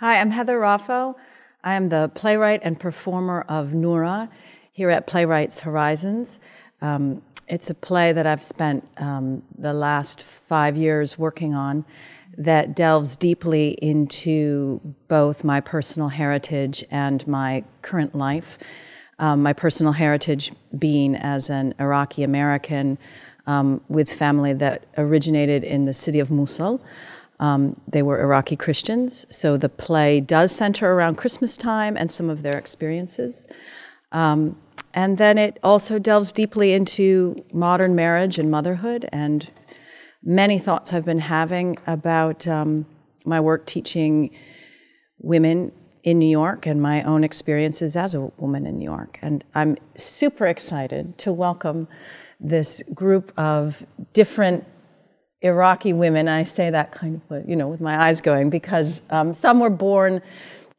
Hi, I'm Heather Raffo. I am the playwright and performer of Noura here at Playwrights Horizons. Um, it's a play that I've spent um, the last five years working on that delves deeply into both my personal heritage and my current life. Um, my personal heritage being as an Iraqi American um, with family that originated in the city of Mosul. Um, they were Iraqi Christians, so the play does center around Christmas time and some of their experiences. Um, and then it also delves deeply into modern marriage and motherhood and many thoughts I've been having about um, my work teaching women in New York and my own experiences as a woman in New York. And I'm super excited to welcome this group of different Iraqi women. I say that kind of, you know, with my eyes going because um, some were born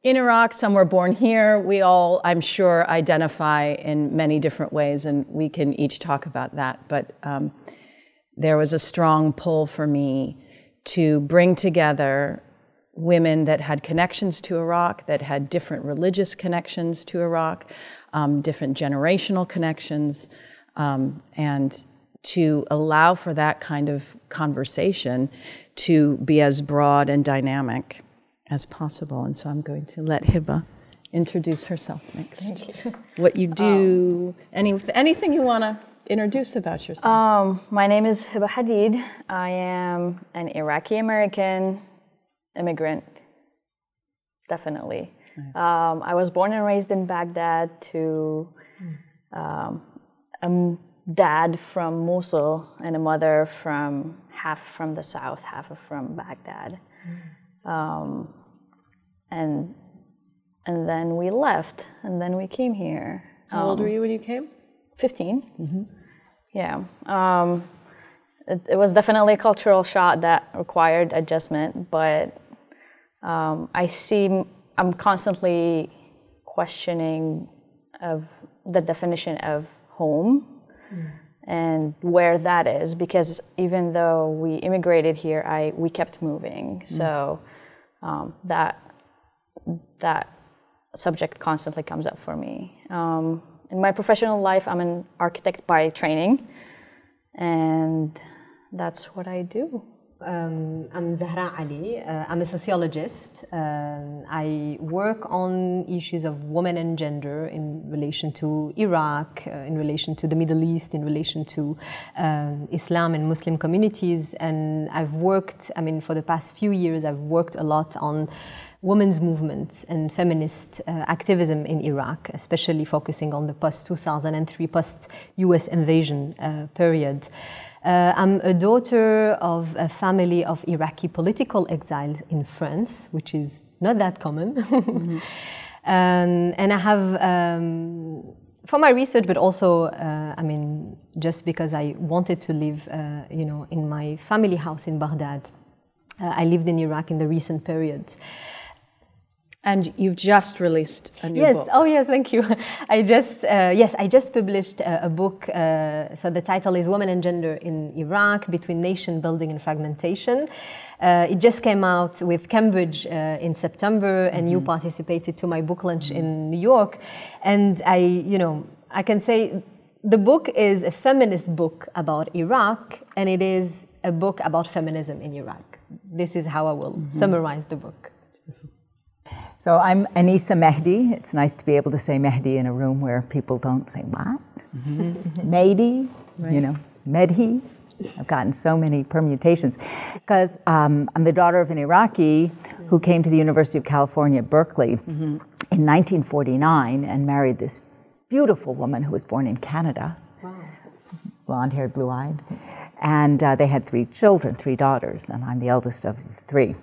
in Iraq, some were born here. We all, I'm sure, identify in many different ways, and we can each talk about that. But um, there was a strong pull for me to bring together women that had connections to Iraq, that had different religious connections to Iraq, um, different generational connections, um, and to allow for that kind of conversation to be as broad and dynamic as possible. And so I'm going to let Hiba introduce herself next. You. What you do, um, any, anything you want to introduce about yourself. Um, my name is Hiba Hadid. I am an Iraqi American immigrant, definitely. Um, I was born and raised in Baghdad to um, a dad from Mosul and a mother from half from the south, half from Baghdad. Mm. Um, and and then we left, and then we came here. How um, old were you when you came? 15. Mm-hmm. Yeah. Um, it, it, was definitely a cultural shock that required adjustment, but um, I see I'm constantly questioning of the definition of home mm. and where that is because even though we immigrated here, I we kept moving. Mm. So um, that that subject constantly comes up for me. Um, in my professional life, I'm an architect by training, and that's what I do. Um, I'm Zahra Ali. Uh, I'm a sociologist. Um, I work on issues of women and gender in relation to Iraq, uh, in relation to the Middle East, in relation to um, Islam and Muslim communities. And I've worked, I mean, for the past few years, I've worked a lot on women's movements and feminist uh, activism in Iraq, especially focusing on the post 2003, post US invasion uh, period. Uh, I'm a daughter of a family of Iraqi political exiles in France, which is not that common. mm-hmm. um, and I have, um, for my research, but also, uh, I mean, just because I wanted to live, uh, you know, in my family house in Baghdad. Uh, I lived in Iraq in the recent periods. And you've just released a new yes. book. Yes. Oh, yes. Thank you. I just uh, yes, I just published a, a book. Uh, so the title is "Women and Gender in Iraq: Between Nation Building and Fragmentation." Uh, it just came out with Cambridge uh, in September, and mm-hmm. you participated to my book launch mm-hmm. in New York. And I, you know, I can say the book is a feminist book about Iraq, and it is a book about feminism in Iraq. This is how I will mm-hmm. summarize the book. So I'm Anisa Mehdi. It's nice to be able to say Mehdi in a room where people don't say what? Mm-hmm. Mehdi, right. you know, Medhi. I've gotten so many permutations because um, I'm the daughter of an Iraqi who came to the University of California, Berkeley, mm-hmm. in 1949 and married this beautiful woman who was born in Canada. Wow. Blonde haired, blue eyed. And uh, they had three children, three daughters, and I'm the eldest of the three.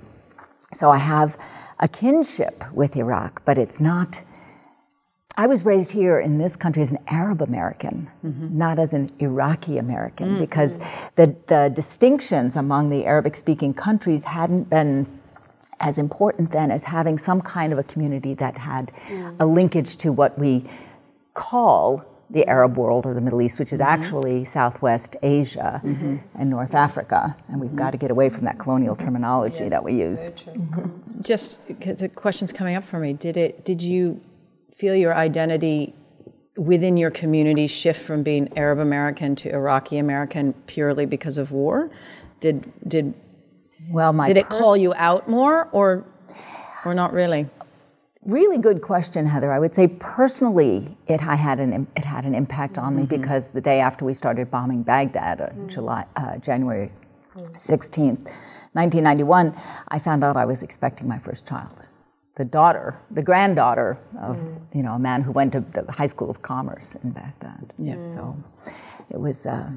So I have a kinship with Iraq, but it's not. I was raised here in this country as an Arab American, mm-hmm. not as an Iraqi American, mm-hmm. because the, the distinctions among the Arabic speaking countries hadn't been as important then as having some kind of a community that had mm. a linkage to what we call the Arab world or the Middle East, which is mm-hmm. actually Southwest Asia mm-hmm. and North Africa. And we've mm-hmm. got to get away from that colonial terminology that we use. Just because the question's coming up for me, did it? Did you feel your identity within your community shift from being Arab American to Iraqi American purely because of war? Did did Well, my did it pers- call you out more, or or not really? Really good question, Heather. I would say personally, it I had an it had an impact on me because the day after we started bombing Baghdad, uh, July uh, January sixteenth, nineteen ninety one, I found out I was expecting my first child, the daughter, the granddaughter of you know a man who went to the High School of Commerce in Baghdad. Yes. So it was uh,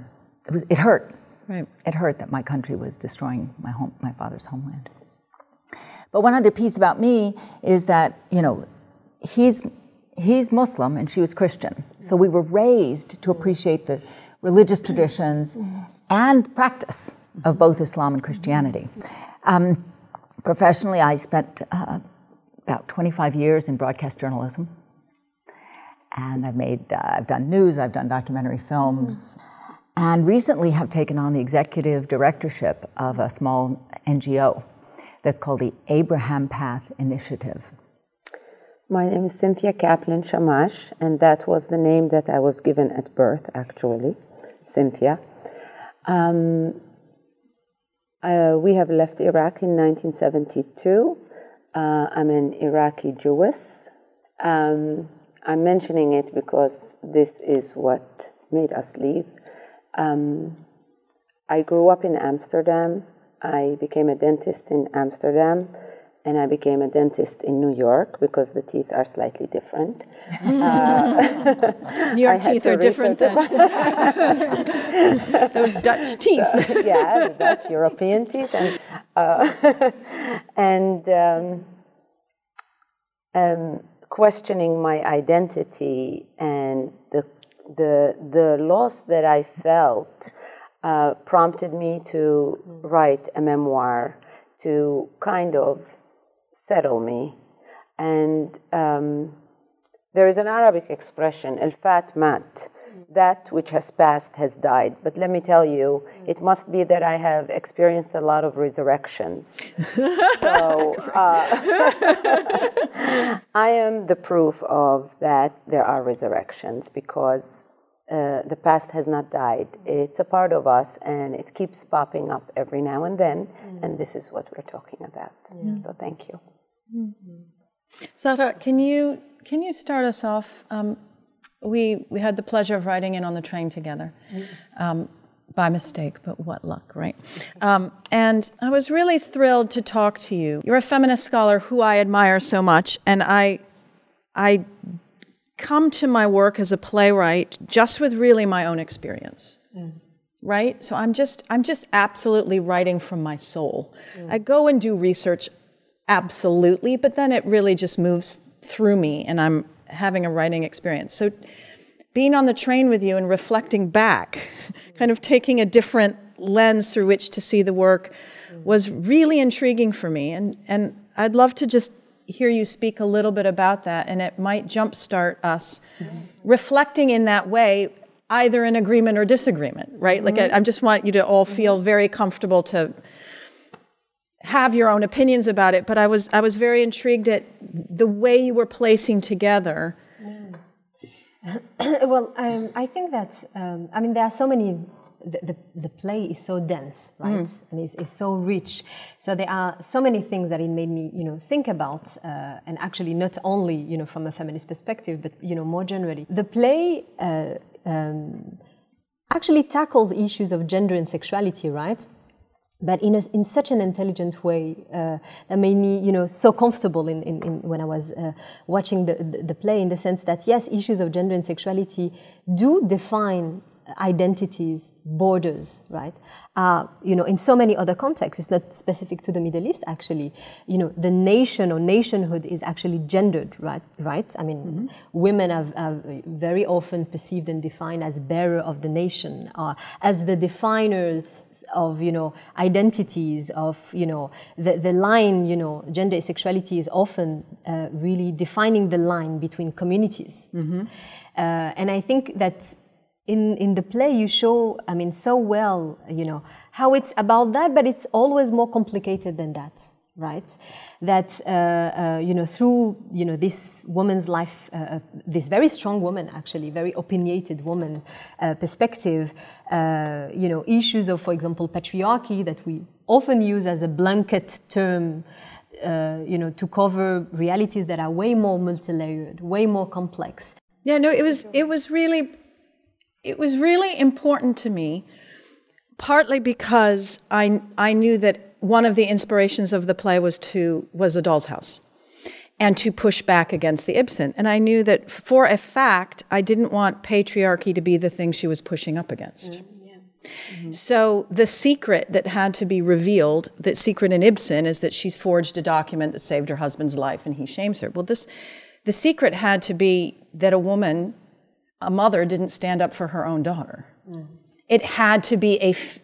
it was it hurt. Right. It hurt that my country was destroying my home, my father's homeland. But one other piece about me is that, you know, he's, he's Muslim and she was Christian. So we were raised to appreciate the religious traditions and practice of both Islam and Christianity. Um, professionally, I spent uh, about 25 years in broadcast journalism. And I've made, uh, I've done news, I've done documentary films, and recently have taken on the executive directorship of a small NGO that's called the Abraham Path Initiative. My name is Cynthia Kaplan Shamash, and that was the name that I was given at birth, actually, Cynthia. Um, uh, we have left Iraq in 1972. Uh, I'm an Iraqi Jewess. Um, I'm mentioning it because this is what made us leave. Um, I grew up in Amsterdam. I became a dentist in Amsterdam, and I became a dentist in New York because the teeth are slightly different. New York teeth are different than those Dutch teeth. yeah, that European teeth, and uh, and um, um, questioning my identity and the the the loss that I felt uh, prompted me to write a memoir to kind of settle me, and um, there is an Arabic expression, "el fat mat." That which has passed has died. But let me tell you, it must be that I have experienced a lot of resurrections. so uh, I am the proof of that there are resurrections because uh, the past has not died. It's a part of us and it keeps popping up every now and then. And this is what we're talking about. So thank you. Zahra, can you can you start us off? Um, we we had the pleasure of riding in on the train together, um, by mistake, but what luck, right? Um, and I was really thrilled to talk to you. You're a feminist scholar who I admire so much, and I I come to my work as a playwright just with really my own experience mm. right? So i'm just i'm just absolutely writing from my soul. Mm. I go and do research absolutely but then it really just moves through me and i'm having a writing experience. So being on the train with you and reflecting back kind of taking a different lens through which to see the work mm. was really intriguing for me. And and i'd love to just hear you speak a little bit about that and it might jumpstart us reflecting in that way either in agreement or disagreement right? Like I, I just want you to all feel very comfortable to have your own opinions about it but i was i was very intrigued at the way you were placing together. Well, um, I think that um, I mean there are so many. The, the, the play is so dense, right, and it's, it's so rich. So there are so many things that it made me, you know, think about, uh, and actually not only, you know, from a feminist perspective, but you know, more generally. The play uh, um, actually tackles issues of gender and sexuality, right? but in, a, in such an intelligent way uh, that made me you know so comfortable in, in, in when I was uh, watching the, the, the play in the sense that yes issues of gender and sexuality do define identities borders right? Uh, you know in so many other contexts it's not specific to the Middle East actually. You know the nation or nationhood is actually gendered right right? I mean women are, are very often perceived and defined as bearer of the nation or as the definer of you know identities of you know the, the line you know gender sexuality is often uh, really defining the line between communities. Uh, and i think that in in the play you show i mean so well you know how it's about that but it's always more complicated than that right? That uh, uh, you know through you know this woman's life uh, uh, this very strong woman actually very opinionated woman uh, perspective uh, you know issues of for example patriarchy that we often use as a blanket term you know to cover realities that are way more multi-layered way more complex. Yeah, no, it was it was really it was really important to me, partly because I I knew that one of the inspirations of the play was to was a doll's house. And to push back against the Ibsen. And I knew that for a fact, I didn't want patriarchy to be the thing she was pushing up against. Mm, mm-hmm. So the secret that had to be revealed, that secret in Ibsen, is that she's forged a document that saved her husband's life and he shames her. Well, this, the secret had to be that a woman, a mother, didn't stand up for her own daughter. It had to be a f-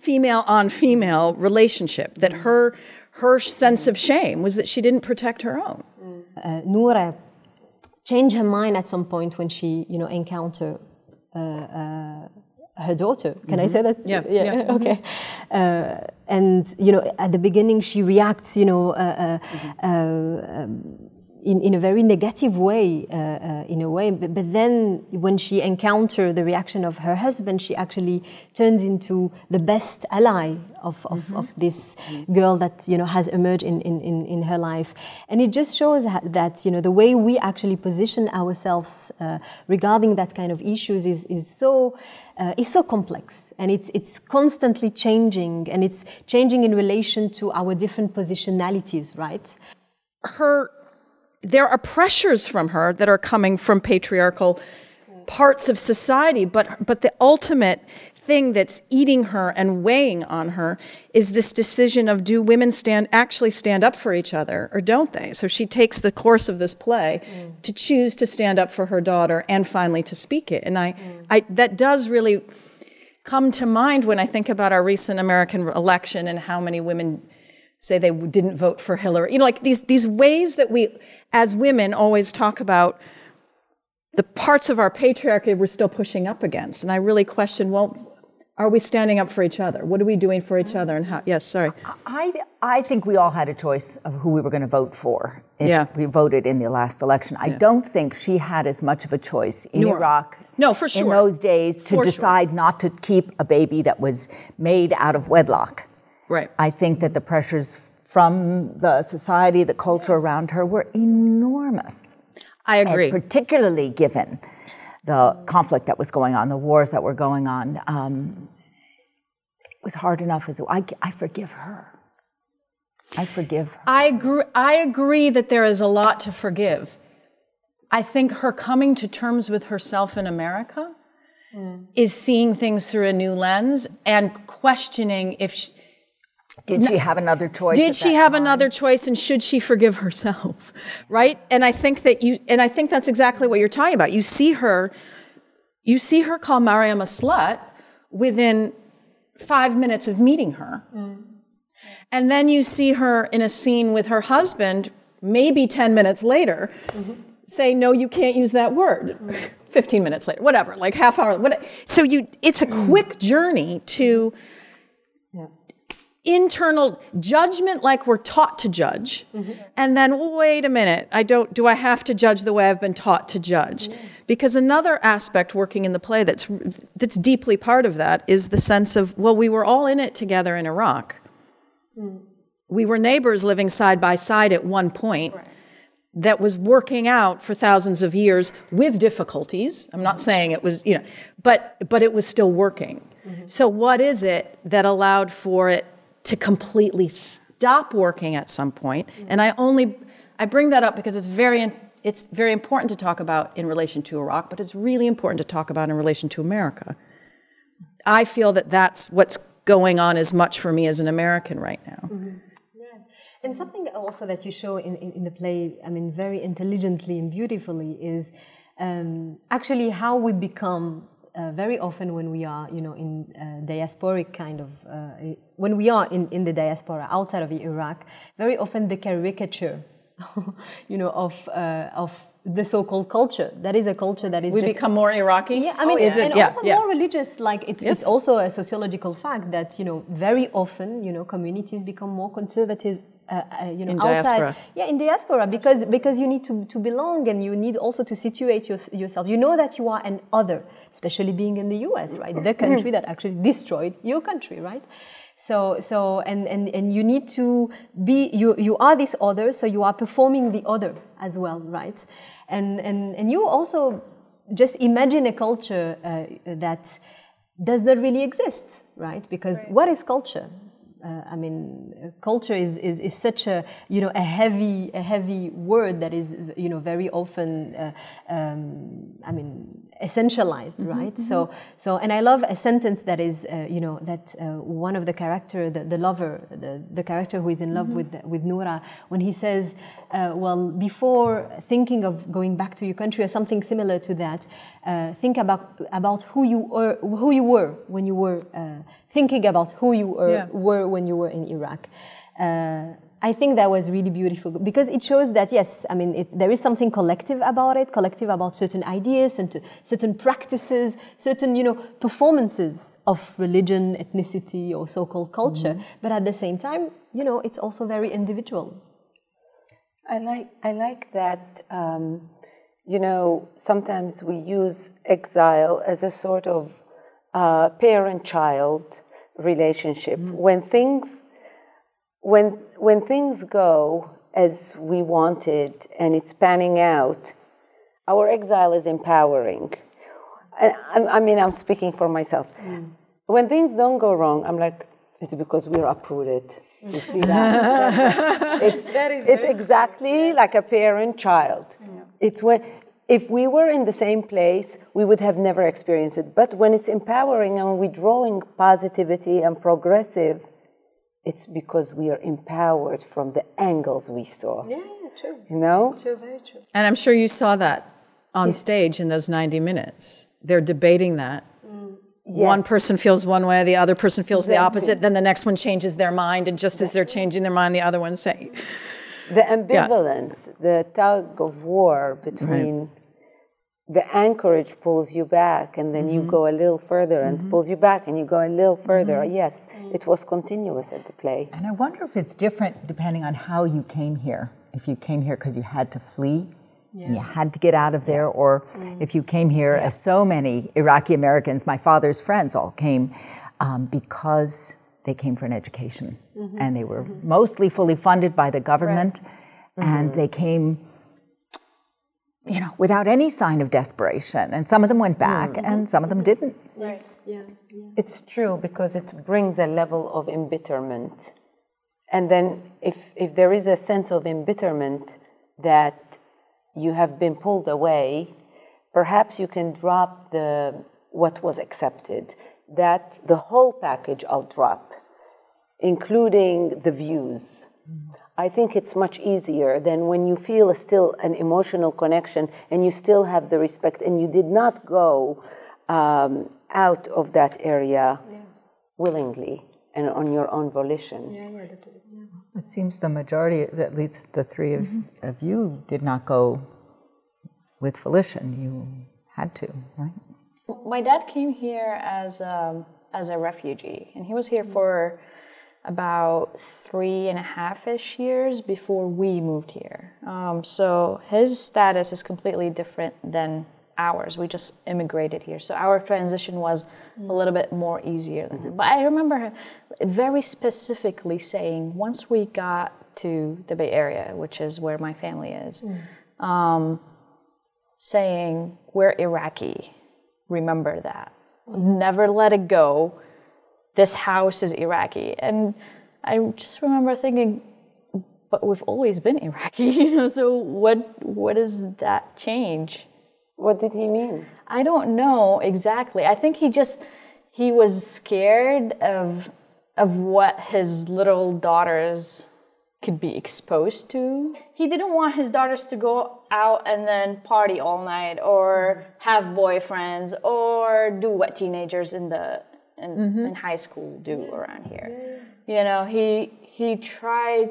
female on female relationship. That her her sense of shame was that she didn't protect her own. uh, Noura changed her mind at some point when she, you know, encountered uh, uh, her daughter. Can I say that? Yeah, yeah. Okay. Uh, and you know, at the beginning, she reacts, you know, uh, uh, uh, um, in, in a very negative way, uh, uh, in a way. But, but then, when she encounters the reaction of her husband, she actually turns into the best ally of, of, of this girl that you know has emerged in, in, in, in her life. And it just shows that you know the way we actually position ourselves uh, regarding that kind of issues is, is so uh, is so complex and it's it's constantly changing and it's changing in relation to our different positionalities, right? her there are pressures from her that are coming from patriarchal parts of society but but the ultimate thing that's eating her and weighing on her is this decision of do women stand actually stand up for each other or don't they? So she takes the course of this play mm. to choose to stand up for her daughter and finally to speak it. And i mm. i that does really come to mind when i think about our recent american election and how many women say they didn't vote for Hillary. You know, like these these ways that we, as women, always talk about the parts of our patriarchy we're still pushing up against. And I really question, well, are we standing up for each other? What are we doing for each other? And how? Yes, sorry. I, I think we all had a choice of who we were going to vote for if Yeah. we voted in the last election. I don't think she had as much of a choice in Nor- Iraq. No, for sure. In those days, to For sure. decide not to keep a baby that was made out of wedlock. Right. I think that the pressures from the society, the culture around her were enormous. I And agree. particularly given the conflict that was going on, the wars that were going on. Um, it was hard enough as I, I forgive her. I forgive her. I agree, I agree that there is a lot to forgive. I think her coming to terms with herself in America is seeing things through a new lens and questioning if she, Did she have another choice? did she have time? another choice and should she forgive herself? Right? And i think that you and i think that's exactly what you're talking about. You see her you see her call mariam a slut within five minutes of meeting her. Mm. And then you see her in a scene with her husband maybe 10 minutes later mm-hmm. say no you can't use that word. Mm. 15 minutes later whatever like half hour what, so you it's a mm. quick journey to internal judgment like we're taught to judge. Mm-hmm. And then wait a minute. I don't do i have to judge the way i've been taught to judge? Mm-hmm. Because another aspect working in the play that's that's deeply part of that is the sense of well we were all in it together in iraq. Mm-hmm. We were neighbors living side by side at one point that was working out for thousands of years with difficulties. I'm not saying it was, you know, but but it was still working. So what is it that allowed for it to completely stop working at some point? And I only I bring that up because it's very it's very important to talk about in relation to Iraq, but it's really important to talk about in relation to America. I feel that that's what's going on as much for me as an American right now. Yeah, And something also that you show in, in, in the play, I mean, very intelligently and beautifully, is um, actually how we become uh, very often when we are, you know, in uh, diasporic kind of, uh, when we are in, in the diaspora outside of Iraq, very often the caricature, you know, of uh, of the so-called culture. That is a culture that is We just- become more Iraqi. yeah, I mean, is it? and Yeah, also yeah. more religious. Like it's, Yes. it's also a sociological fact that you know very often you know communities become more conservative. Uh, uh, you know, In outside, diaspora. yeah, in diaspora, because because you need to, to belong and you need also to situate your, yourself. You know that you are an other, especially being in the U.S., right? The country that actually destroyed your country, right? So so and and and you need to be you you are this other, so you are performing the other as well, right? And and and you also just imagine a culture uh, that does not really exist, right? Because what is culture? Uh, I mean, culture is, is, is such a you know a heavy a heavy word that is you know very often uh, um, I mean essentialized, right? So so and I love a sentence that is uh, you know that uh, one of the character the, the lover the, the character who is in love with with Noura when he says uh, well before thinking of going back to your country or something similar to that uh, think about about who you were who you were when you were uh, thinking about who you were, Yeah. were when you were in Iraq. I think that was really beautiful because it shows that yes, I mean it, there is something collective about it, collective about certain ideas and certain practices, certain you know performances of religion, ethnicity, or so-called culture. But at the same time, you know, it's also very individual. I like I like that. Um, you know, sometimes we use exile as a sort of uh, parent-child relationship. When things when when things go as we wanted and it's panning out, our exile is empowering. I, I- mean, I'm speaking for myself. When things don't go wrong, I'm like, it's because we're uprooted. You see that? it's it's exactly like a parent child. It's when if we were in the same place, we would have never experienced it. But when it's empowering and we're drawing positivity and progressive, it's because we are empowered from the angles we saw. Yeah, yeah, true. You know? True, very true. And I'm sure you saw that on stage in those 90 minutes. They're debating that. Mm. One Yes. person feels one way, the other person feels the Exactly. opposite, then the next one changes their mind, and just as they're changing their mind, the other one's saying, The ambivalence, the tug of war between the anchorage pulls you back and then you mm-hmm. go a little further and mm-hmm. pulls you back and you go a little further. Mm-hmm. Yes, it was continuous at the play. And I wonder if it's different depending on how you came here. If you came here because you had to flee and you had to get out of there, or mm. if you came here, as so many Iraqi Americans, my father's friends all came um, because they came for an education. And they were mostly fully funded by the government. And they came you know, without any sign of desperation. And some of them went back hmm. and some of them didn't. Yes, yeah, yeah. It's true because it brings a level of embitterment. And then if, if there is a sense of embitterment that you have been pulled away, perhaps you can drop the what was accepted. That the whole package I'll drop, including the views. Mm-hmm. I think it's much easier than when you feel still an emotional connection and you still have the respect and you did not go um, out of that area willingly and on your own volition. Yeah, It seems the majority, at least the three of, of you, did not go with volition. You had to, right? My dad came here as um, as a refugee, and he was here for about three and a half ish years before we moved here. Um, so his status is completely different than ours. We just immigrated here, so our transition was a little bit more easier than him. But I remember very specifically saying, once we got to the Bay Area, which is where my family is, um, saying, We're Iraqi. Remember that. Never let it go. This house is Iraqi. And I just remember thinking, but we've always been Iraqi, you know, so what what does that change? What did he mean? I don't know exactly. I think he just he was scared of of what his little daughters could be exposed to. He didn't want his daughters to go out and then party all night or mm-hmm. have boyfriends or do what teenagers in the in, in high school do around here. You know, he he tried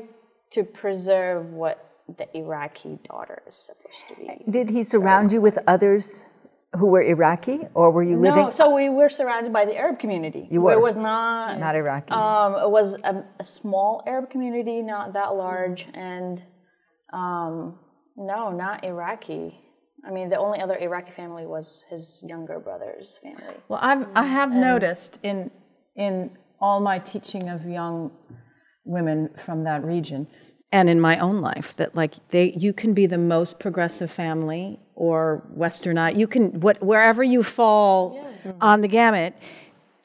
to preserve what the Iraqi daughter is supposed to be. Did he surround you with others who were Iraqi, or were you living? No, so we were surrounded by the Arab community. You were. It was not Not Iraqis. Um, it was a, a small Arab community, not that large, and um, no, not Iraqi. I mean, the only other Iraqi family was his younger brother's family. Well, I've I mm. have noticed in in all my teaching of young women from that region and in my own life that like they you can be the most progressive family or westernized you can what wherever you fall on the gamut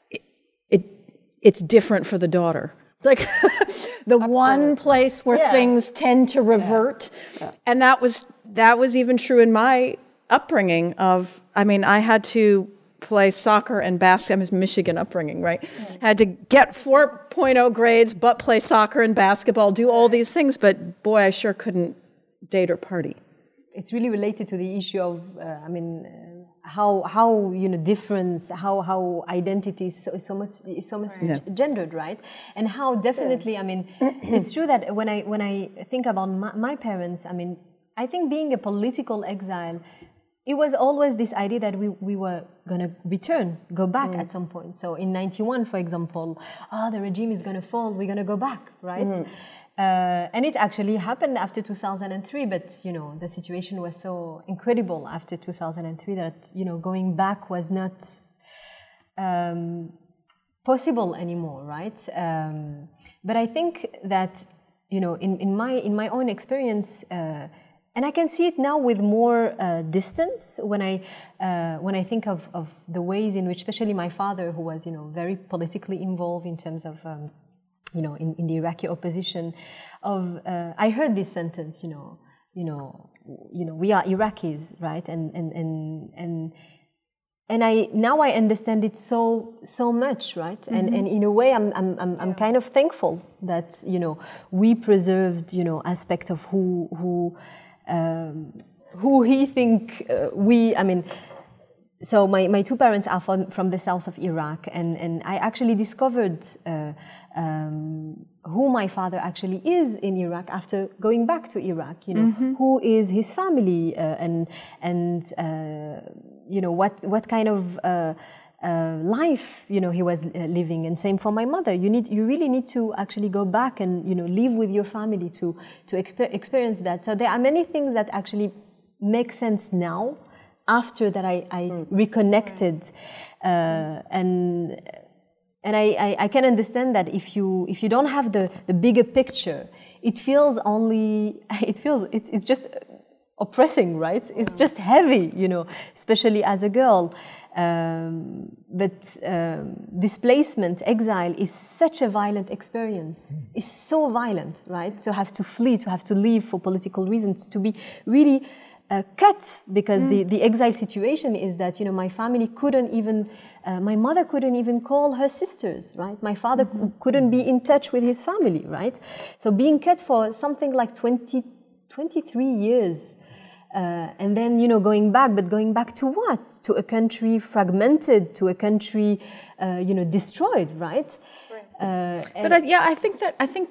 it, it it's different for the daughter. Like the one place where things tend to revert and that was that was even true in my upbringing of i mean i had to play soccer and basketball. I was Michigan upbringing, right? Had to get 4.0 grades, but play soccer and basketball, do all these things. But boy, I sure couldn't date or party. it's really related to the issue of, uh, I mean, uh, how how you know difference, how how identity is so, is so much is so much g- gendered, right? And how definitely, I mean, it's true that when I when I think about my, my parents, I mean, I think being a political exile. It was always this idea that we, we were going to return, go back at some point. So in 91, for example, ah, the regime is going to fall, we're going to go back, right? Uh, and it actually happened after 2003, but you know the situation was so incredible after 2003 that you know going back was not um, possible anymore, right? Um, but I think that you know in, in my in my own experience. Uh, and I can see it now with more uh, distance when I uh, when I think of, of the ways in which, especially my father, who was you know very politically involved in terms of um, you know in, in the Iraqi opposition, of uh, I heard this sentence, you know, you know, you know, we are Iraqis, right? And and and and and I now I understand it so so much, right? And and in a way, I'm I'm I'm, I'm kind of thankful that you know we preserved you know aspect of who who um, who he think uh, we. I mean. So my, my two parents are from, from the south of Iraq, and, and I actually discovered uh, um, who my father actually is in Iraq after going back to Iraq. You know, who is his family, uh, and and uh, you know what what kind of uh, life you know he was uh, living. And same for my mother. You need you really need to actually go back and you know live with your family to to exper- experience that. So there are many things that actually make sense now after that I, I reconnected uh, and and I, I, I can understand that if you if you don't have the, the bigger picture it feels only it feels it's, it's just oppressing right it's just heavy you know especially as a girl um, but um, displacement exile is such a violent experience. It's so violent right? To have to flee to have to leave for political reasons to be really uh, cut because the, the exile situation is that you know my family couldn't even uh, my mother couldn't even call her sisters right? My father c- couldn't be in touch with his family right? So being cut for something like 20 23 years uh, and then you know going back but going back to what? To a country fragmented to a country uh, you know destroyed right, Uh, But I, yeah, I think that I think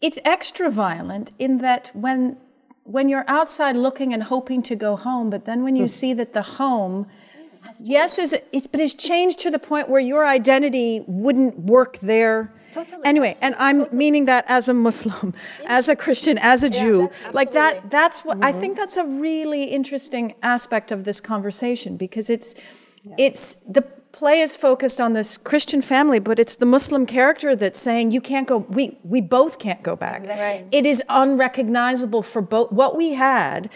it's extra violent in that when when you're outside looking and hoping to go home, but then when you see that the home, yes, is it's but it's changed to the point where your identity wouldn't work there. Totally. Anyway, and I'm meaning that as a Muslim, as a Christian, as a Jew, like that. That's what I mm-hmm. think. That's a really interesting aspect of this conversation because it's it's the play is focused on this Christian family, but it's the Muslim character that's saying you can't go. We we both can't go back. Right. It is unrecognizable for both what we had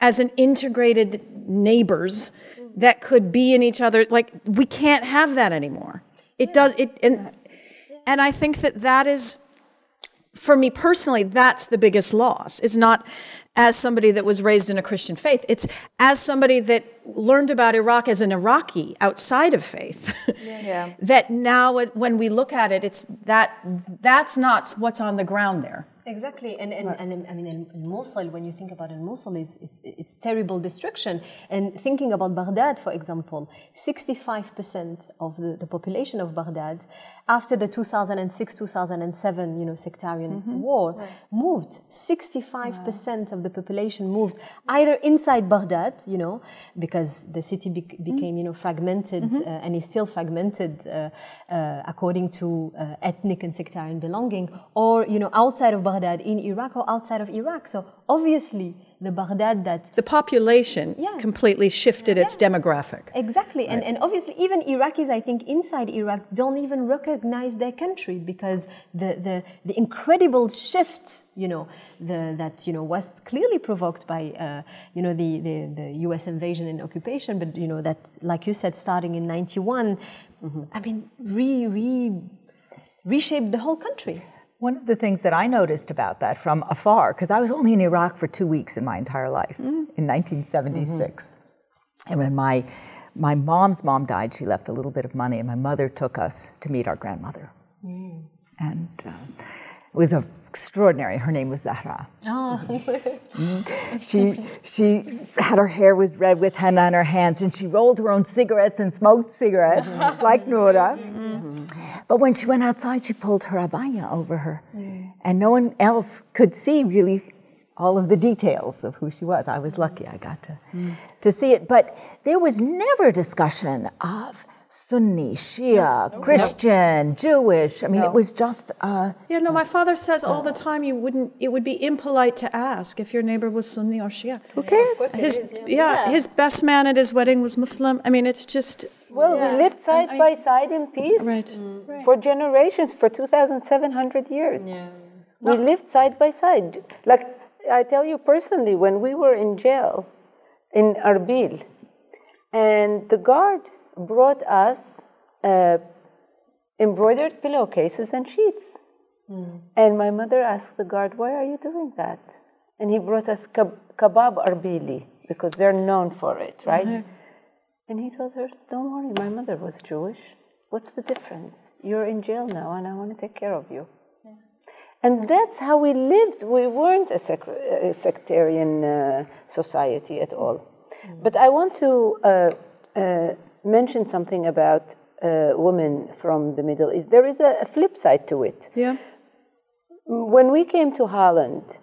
as an integrated neighbors that could be in each other. Like we can't have that anymore. It does it and and I think that that is for me personally, that's the biggest loss. Is not as somebody that was raised in a Christian faith. It's as somebody that learned about Iraq as an Iraqi outside of faith. Yeah. that now, when we look at it, it's that that's not what's on the ground there. Exactly, and and, and I mean, in, in Mosul, when you think about it, Mosul is, is terrible destruction. And thinking about Baghdad, for example, 65% of the, the population of Baghdad, after the 2006-2007, you know, sectarian mm-hmm. war, moved. 65% of the population moved either inside Baghdad, you know, because the city bec- became, you know, fragmented uh, and is still fragmented uh, uh, according to uh, ethnic and sectarian belonging, or you know, outside of Baghdad in Iraq or outside of Iraq. So obviously, the Baghdad that The population Yeah. completely shifted its demographic. Exactly, and, and obviously, even Iraqis, I think, inside Iraq, don't even recognize their country because the, the, the incredible shift, you know, the, that you know was clearly provoked by, uh, you know, the, the, the U.S. invasion and occupation, but you know that, like you said, starting in '91, I mean, re, re, reshaped the whole country. One of the things that I noticed about that from afar, because I was only in Iraq for two weeks in my entire life mm-hmm. in 1976. Mm-hmm. And when my, my mom's mom died, she left a little bit of money, and my mother took us to meet our grandmother. Mm. And uh, it was a, extraordinary. Her name was Zahra. Mm. She, she had her hair was red with henna on her hands, and she rolled her own cigarettes and smoked cigarettes mm-hmm. like Noura. Mm-hmm. But when she went outside, she pulled her abaya over her, mm. and no one else could see really all of the details of who she was. I was lucky; I got to mm. to see it. But there was never discussion of Sunni, Shia, Christian, Jewish. I mean, it was just. Uh, Yeah, no, my uh, father says all the uh, time you wouldn't, it would be impolite to ask if your neighbor was Sunni or Shia. who cares? His, yeah, his best man at his wedding was Muslim. I mean, it's just, Well, we lived side by side in peace Right. for generations, for 2,700 years. We lived side by side. Like I tell you personally, when we were in jail in Arbil, and the guard brought us uh, embroidered pillowcases and sheets. And my mother asked the guard, Why are you doing that? And he brought us keb- kebab arbili because they're known for it, right? And he told her, Don't worry, my mother was Jewish. What's the difference? You're in jail now, and I want to take care of you. And that's how we lived. We weren't a, sec- a sectarian uh, society at all. But I want to uh, uh, mention something about uh, women from the Middle East. There is a, a flip side to it. yeah. When we came to Holland,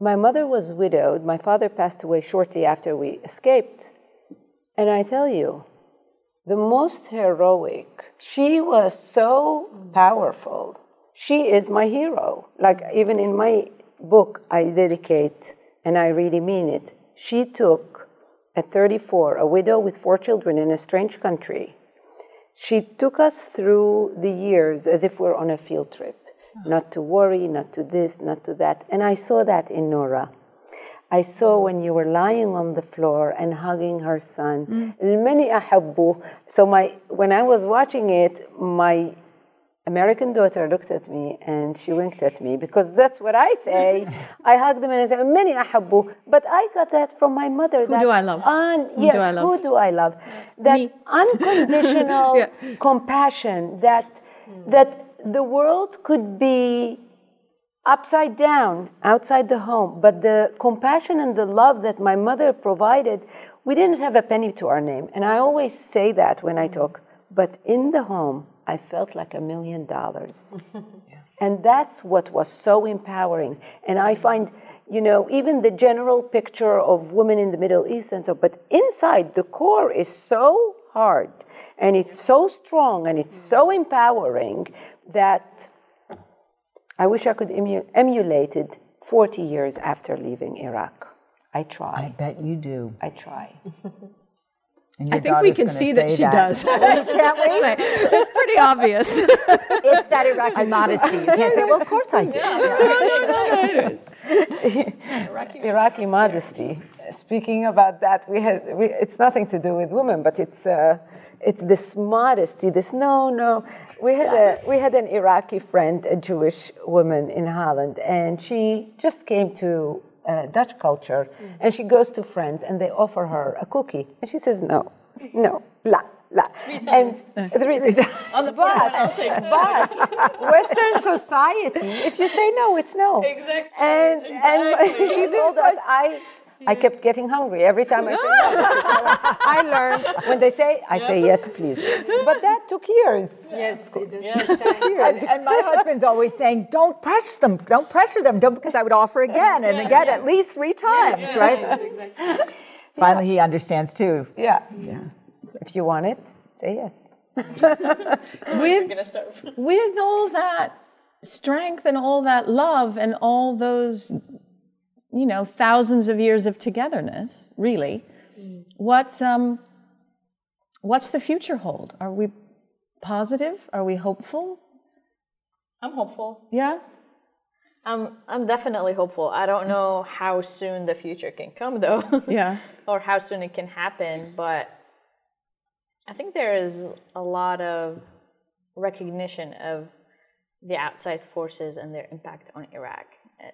my mother was widowed. My father passed away shortly after we escaped. And I tell you, the most heroic, she was so powerful. She is my hero. Like, even in my book, I dedicate, and I really mean it, she took, at 34, a widow with four children in a strange country. She took us through the years as if we're on a field trip. Not to worry, not to this, not to that. And I saw that in Noura. I saw when you were lying on the floor and hugging her son. Mm. So my when I was watching it, my American daughter looked at me and she winked at me because that's what I say. I hugged them and I said, "Many ahabu," but I got that from my mother. Who that, do I love? Un- who yes, do I love? Who do I love? That me. unconditional yeah. compassion that that the world could be upside down outside the home, but the compassion and the love that my mother provided, we didn't have a penny to our name, and I always say that when I talk. But in the home i felt like a million dollars and that's what was so empowering and i find you know even the general picture of women in the middle east and so but inside the core is so hard and it's so strong and it's so empowering that I wish I could emu- emulate it 40 years after leaving Iraq. I try. I bet you do. I try. And I think we can see that say she does. I was just gonna say, it's pretty obvious. It's that Iraqi modesty. You can't say, well, of course I do. Iraqi modesty. Speaking about that, we had we, it's nothing to do with women, but it's uh, it's this modesty. This no, no. We had a we had an Iraqi friend, a Jewish woman in Holland, and she just came to uh, Dutch culture, and she goes to friends and they offer her a cookie, and she says no, no, la. La. And three On the but, but Western society, if you say no, it's no. Exactly. And and she told us, I I kept getting hungry every time I said no. I learned when they say, I say yes, please. But that took years. Yes, it is. And, and my husband's always saying, "Don't press them, don't pressure them," don't because I would offer again and again at least three times, right? Finally, he understands too. Yeah. Yeah. If you want it, say yes. with, with all that strength and all that love and all those, you know, thousands of years of togetherness, really, what's, um, what's the future hold? Are we positive? Are we hopeful? I'm hopeful. Yeah? I'm I'm definitely hopeful. I don't know how soon the future can come though. Yeah. or how soon it can happen, but I think there is a lot of recognition of the outside forces and their impact on Iraq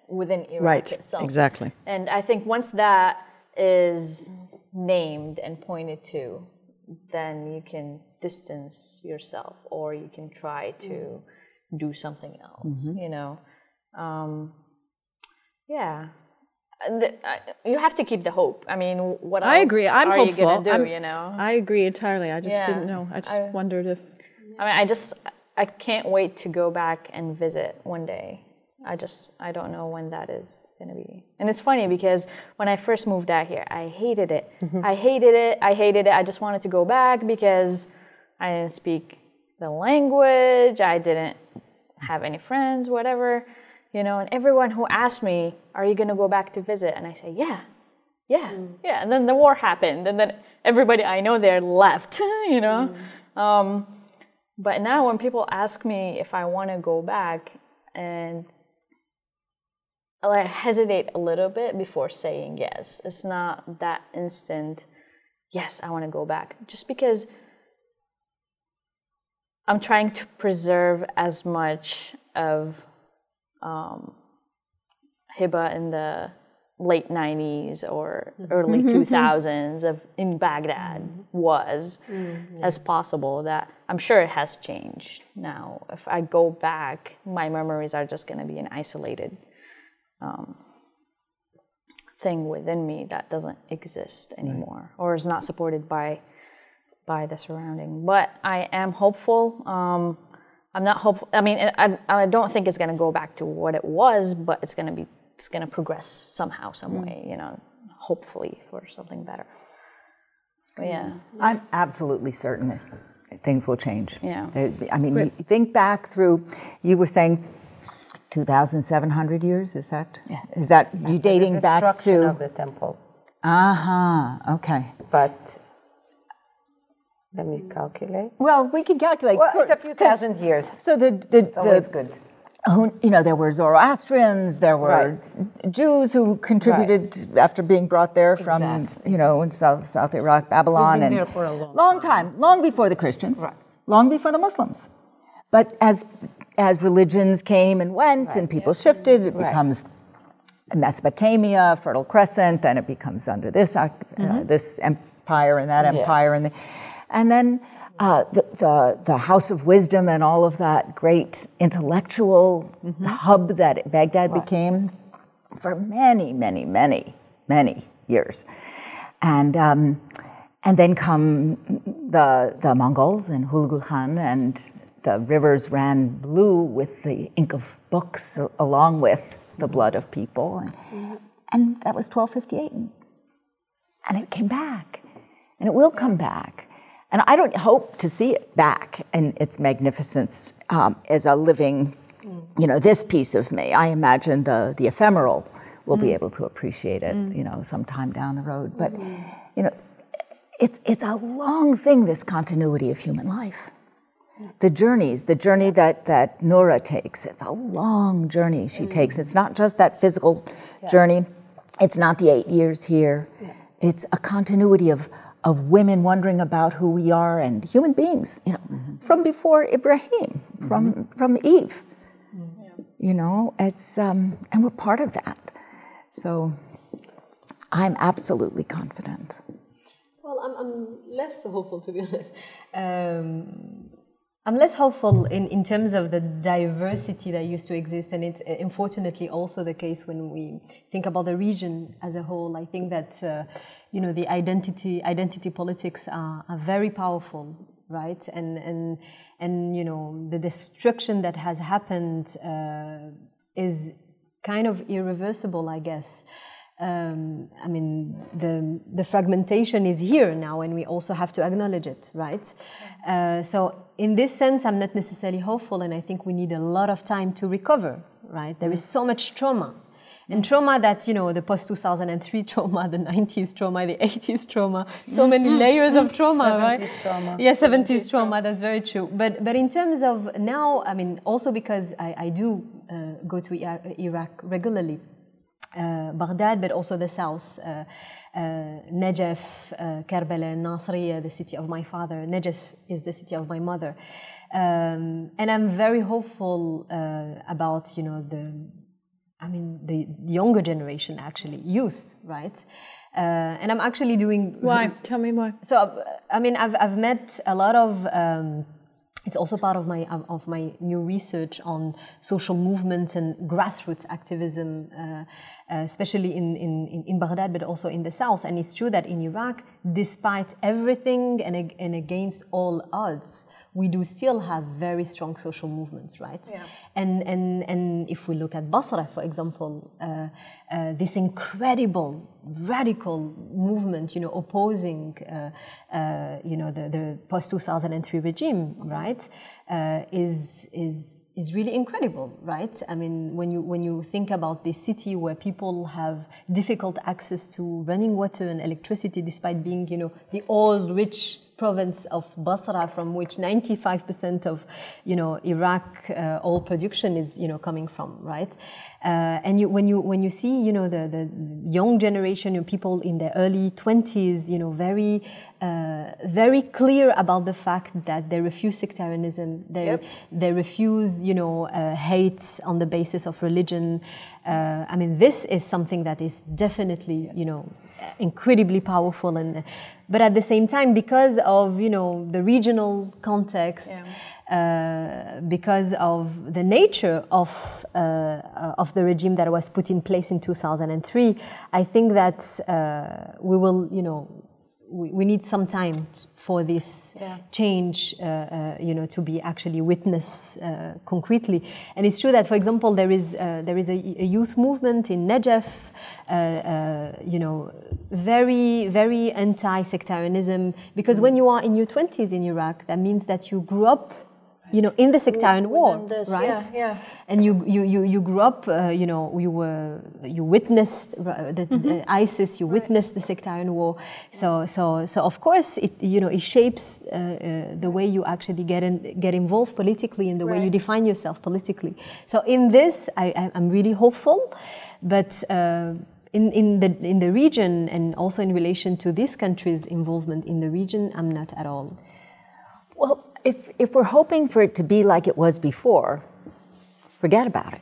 within Iraq Right, itself. exactly. And I think once that is named and pointed to, then you can distance yourself or you can try to do something else, Mm-hmm. you know. Um, yeah. The, I, you have to keep the hope. I mean, what else I agree. I'm are hopeful. you do? You know, I agree entirely. I just Yeah. didn't know. I just I- wondered if. I mean, I just I can't wait to go back and visit one day. I just I don't know when that is gonna be. And it's funny because when I first moved out here, I hated it. Mm-hmm. I hated it. I hated it. I just wanted to go back because I didn't speak the language. I didn't have any friends, whatever. You know, and everyone who asked me, "Are you gonna go back to visit?" and I say, "Yeah, yeah, mm. yeah." And then the war happened, and then everybody I know there left. you know. Mm. Um, but now when people ask me if I want to go back, and I hesitate a little bit before saying yes. It's not that instant. Yes, I want to go back, just because I'm trying to preserve as much of um, Hiba in the late 90s or mm-hmm. early mm-hmm. 2000s of in Baghdad mm-hmm. was as possible that I'm sure it has changed now. If I go back my memories are just going to be an isolated um, thing within me that doesn't exist anymore or is not supported by by the surrounding but I am hopeful um, I'm not hopeful I mean I, I don't think it's going to go back to what it was but it's going to be it's going to progress somehow, some way, you know, hopefully for something better. But yeah, I'm absolutely certain things will change. Yeah. I mean, think back through, you were saying 2,700 years, is that? Yes. Is that you dating back Destruction to? of the temple. Uh huh, okay. But let me calculate. Well, we can calculate. Well, it's a few thousand years. So the, the, It's always the good. you know, there were Zoroastrians, there were Jews who contributed after being brought there from, Exactly. you know, in South, South Iraq, Babylon, been and a long time, long before the Christians, long before the Muslims. But as as religions came and went and people shifted, it becomes Mesopotamia, Fertile Crescent, then it becomes under this uh, this empire and that empire, and the, and then uh, the, the the House of Wisdom and all of that great intellectual hub that Baghdad became for many, many, many, many years, and. Um, and then come the, the Mongols and Hulagu Khan, and the rivers ran blue with the ink of books along with the blood of people. And, and that was 1258. And, and it came back. And it will come back. And I don't hope to see it back in its magnificence um, as a living, you know, this piece of me. I imagine the, the ephemeral will be mm. able to appreciate it, mm. you know, sometime down the road. But, mm. you know, it's, it's a long thing, this continuity of human life. The journeys, the journey that, that Noura takes, it's a long journey she takes. It's not just that physical journey, it's not the eight years here. It's a continuity of, of women wondering about who we are and human beings, you know, from before Ibrahim, from, from Eve. You know, it's, um, and we're part of that. So I'm absolutely confident. Well, I'm, I'm less hopeful, to be honest. Um, I'm less hopeful in, in terms of the diversity that used to exist, and it's uh, unfortunately also the case when we think about the region as a whole. I think that uh, you know the identity identity politics are, are very powerful, right? And and and you know the destruction that has happened uh, is kind of irreversible, I guess. Um, I mean, the, the fragmentation is here now, and we also have to acknowledge it, right? Uh, so, in this sense, I'm not necessarily hopeful, and I think we need a lot of time to recover, right? There is so much trauma. And trauma that, you know, the post 2003 trauma, the 90s trauma, the 80s trauma, so many layers of trauma, 70s right? trauma. Yeah, 70s, trauma, that's very true. But, but in terms of now, I mean, also because I, I do uh, go to Iraq, regularly, uh, Baghdad, but also the south. Uh, Najaf, uh, Karbala, Nasriya, the city of my father. Najaf is the city of my mother. Um, and I'm very hopeful uh, about, you know, the, I mean, the younger generation, actually, youth, right? Uh, and I'm actually doing. Why? Tell me why. So, uh, I mean, I've, I've met a lot of. Um, it's also part of my of my new research on social movements and grassroots activism, uh, uh, especially in, in, in Baghdad, but also in the south. And it's true that in Iraq, despite everything and, and against all odds, we do still have very strong social movements, right? Yeah. And, and, and if we look at Basra, for example, uh, uh, this incredible radical movement, you know, opposing, uh, uh, you know, the, the post-2003 regime, right, uh, is, is, is really incredible, right? I mean, when you, when you think about this city where people have difficult access to running water and electricity despite being, you know, the oil rich province of Basra, from which 95% of, you know, Iraq uh, oil production is, you know, coming from, right? Uh, and you, when you when you see, you know, the, the young generation, you know, people in their early 20s, you know, very uh, very clear about the fact that they refuse sectarianism, they Yep. they refuse, you know, uh, hate on the basis of religion. Uh, I mean, this is something that is definitely, you know, incredibly powerful, and but at the same time, because of you know the regional context, uh, because of the nature of uh, uh, of the regime that was put in place in 2003, I think that uh, we will, you know, we, we need some time for this change, uh, uh, you know, to be actually witnessed uh, concretely. And it's true that, for example, there is uh, there is a, a youth movement in Najaf, uh, uh, you know, very very anti-sectarianism. Because when you are in your 20s in Iraq, that means that you grew up. You know, in the sectarian war, this, right? yeah, yeah. and you you you, you grew up uh, you know you were you witnessed uh, the, the ISIS you witnessed the sectarian war. So so so of course it you know it shapes uh, uh, the way you actually get in, get involved politically and the way you define yourself politically. So in this I, I I'm really hopeful but uh, in, in, the, in the region and also in relation to this country's involvement in the region, I'm not at all. Well, if, if we're hoping for it to be like it was before, forget about it.